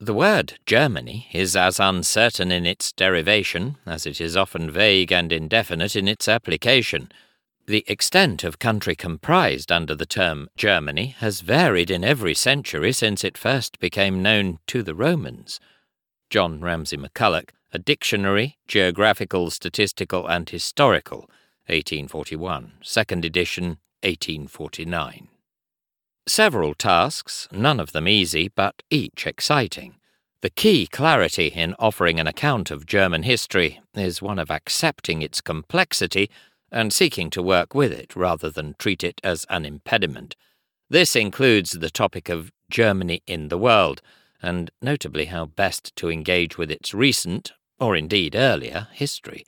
The word Germany is as uncertain in its derivation as it is often vague and indefinite in its application. The extent of country comprised under the term Germany has varied in every century since it first became known to the Romans. John Ramsay McCulloch, A Dictionary, Geographical, Statistical and Historical, 1841, second edition, 1849. Several tasks, none of them easy, but each exciting. The key clarity in offering an account of German history is one of accepting its complexity and seeking to work with it rather than treat it as an impediment. This includes the topic of Germany in the world, and notably how best to engage with its recent, or indeed earlier, history.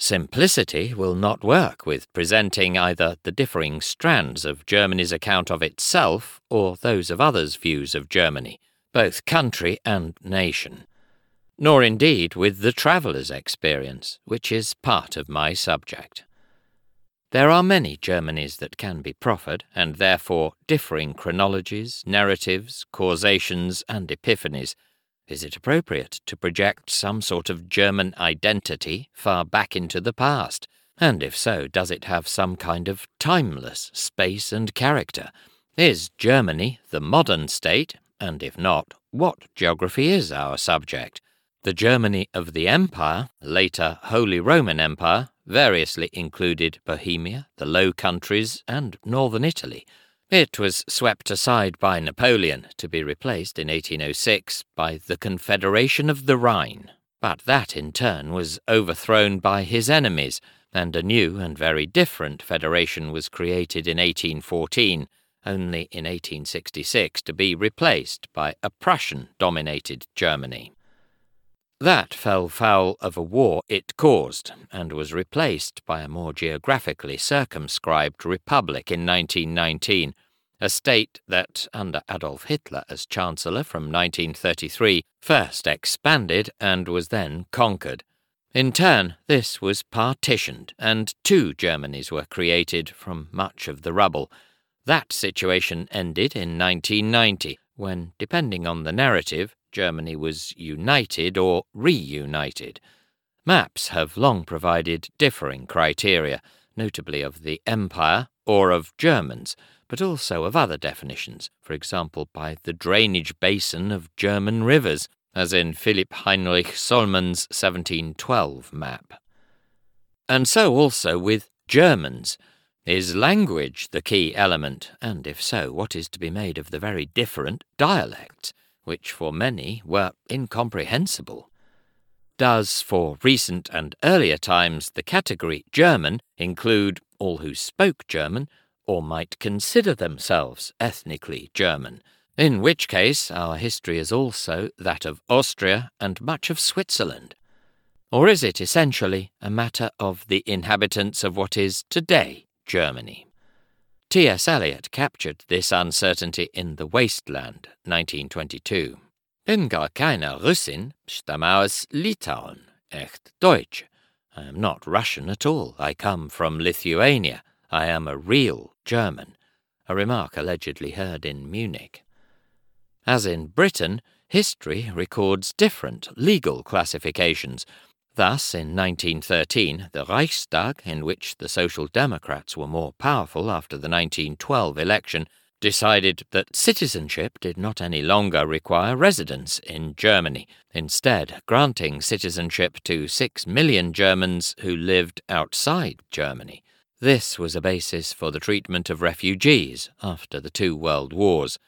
Simplicity will not work with presenting either the differing strands of Germany's account of itself or those of others' views of Germany, both country and nation. Nor indeed with the traveller's experience, which is part of my subject. There are many Germanys that can be proffered, and therefore differing chronologies, narratives, causations, and epiphanies is it appropriate to project some sort of German identity far back into the past? And if so, does it have some kind of timeless space and character? Is Germany the modern state? And if not, what geography is our subject? The Germany of the Empire, later Holy Roman Empire, variously included Bohemia, the Low Countries, and northern Italy. It was swept aside by Napoleon to be replaced in 1806 by the Confederation of the Rhine, but that in turn was overthrown by his enemies, and a new and very different federation was created in 1814, only in 1866 to be replaced by a Prussian dominated Germany. That fell foul of a war it caused, and was replaced by a more geographically circumscribed republic in 1919, a state that, under Adolf Hitler as Chancellor from 1933, first expanded and was then conquered. In turn, this was partitioned, and two Germanys were created from much of the rubble. That situation ended in 1990, when, depending on the narrative, Germany was united or reunited. Maps have long provided differing criteria, notably of the Empire or of Germans, but also of other definitions, for example, by the drainage basin of German rivers, as in Philipp Heinrich Zollmann's 1712 map. And so also with Germans. Is language the key element, and if so, what is to be made of the very different dialects? Which for many were incomprehensible. Does, for recent and earlier times, the category German include all who spoke German, or might consider themselves ethnically German, in which case our history is also that of Austria and much of Switzerland? Or is it essentially a matter of the inhabitants of what is today Germany? T.S. Eliot captured this uncertainty in The Waste Land, 1922. Bin gar keine Russin, stamme aus Litauen, echt Deutsch. I am not Russian at all. I come from Lithuania. I am a real German. A remark allegedly heard in Munich. As in Britain, history records different legal classifications, Thus, in 1913, the Reichstag, in which the Social Democrats were more powerful after the 1912 election, decided that citizenship did not any longer require residence in Germany, instead, granting citizenship to six million Germans who lived outside Germany. This was a basis for the treatment of refugees after the two world wars.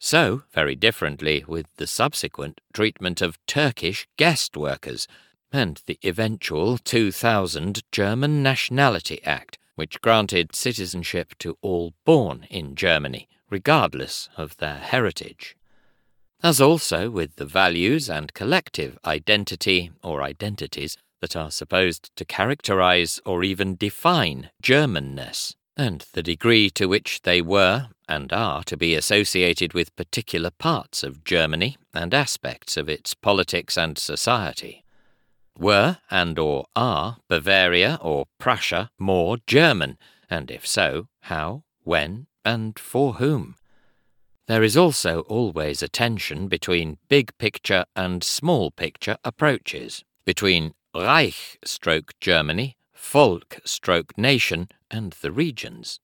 So, very differently, with the subsequent treatment of Turkish guest workers and the eventual 2000 German Nationality Act, which granted citizenship to all born in Germany, regardless of their heritage. As also with the values and collective identity or identities that are supposed to characterize or even define Germanness, and the degree to which they were and are to be associated with particular parts of Germany and aspects of its politics and society. Were and or are Bavaria or Prussia more German, and if so, how, when, and for whom? There is also always a tension between big picture and small picture approaches, between Reich stroke Germany, Volk stroke nation, and the regions.